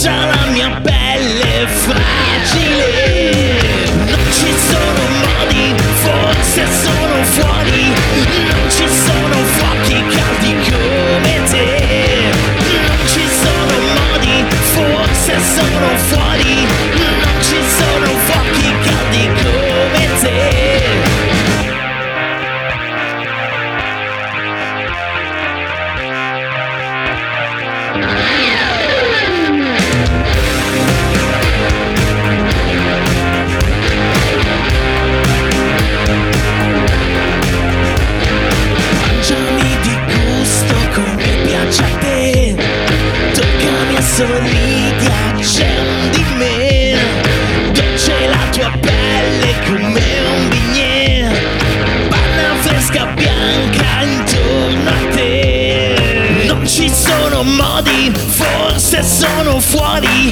Assaggia la mia pelle fragile. Non ci sono modi, forse sono fuori. Non ci sono fuochi caldi come te. Non ci sono modi, forse sono fuori. Non ci sono fuochi caldi come te. Mangiami sorridi, accendi me. Dolce la tua pelle come un bignè Panna fresca bianca intorno a te. Non ci sono modi, forse sono fuori.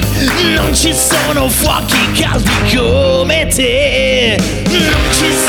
Non ci sono fuochi caldi come te. Non ci sono